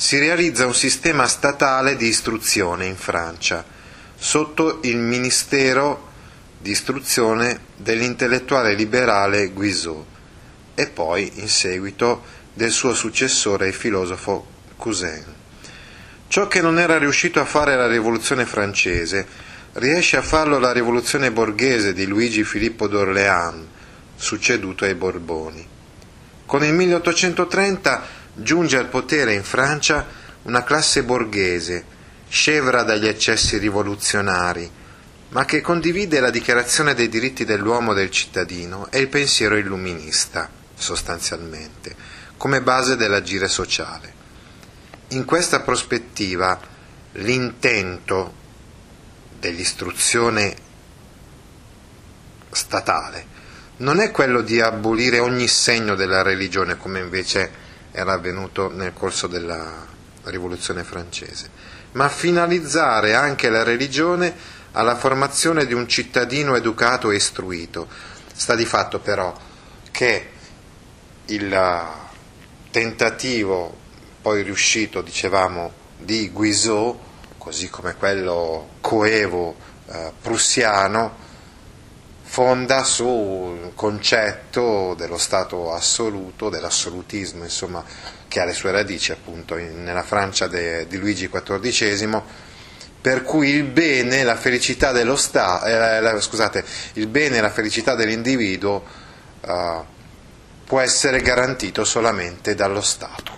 si realizza un sistema statale di istruzione in Francia, sotto il Ministero di istruzione dell'intellettuale liberale Guizot e poi, in seguito, del suo successore il filosofo Cousin. Ciò che non era riuscito a fare la rivoluzione francese, riesce a farlo la rivoluzione borghese di Luigi Filippo d'Orléans, succeduto ai Borboni. Con il 1830 giunge al potere in Francia una classe borghese, scevra dagli eccessi rivoluzionari, ma che condivide la dichiarazione dei diritti dell'uomo e del cittadino e il pensiero illuminista, sostanzialmente, come base dell'agire sociale. In questa prospettiva l'intento dell'istruzione statale non è quello di abolire ogni segno della religione, come invece era avvenuto nel corso della rivoluzione francese, ma finalizzare anche la religione alla formazione di un cittadino educato e istruito. Sta di fatto però che il tentativo poi riuscito, dicevamo, di Guizot, così come quello coevo eh, prussiano, fonda su un concetto dello Stato assoluto, dell'assolutismo, insomma, che ha le sue radici appunto in, nella Francia de, di Luigi XIV, per cui il bene, la felicità dello Stato, eh, la, scusate, il bene e la felicità dell'individuo eh, può essere garantito solamente dallo Stato.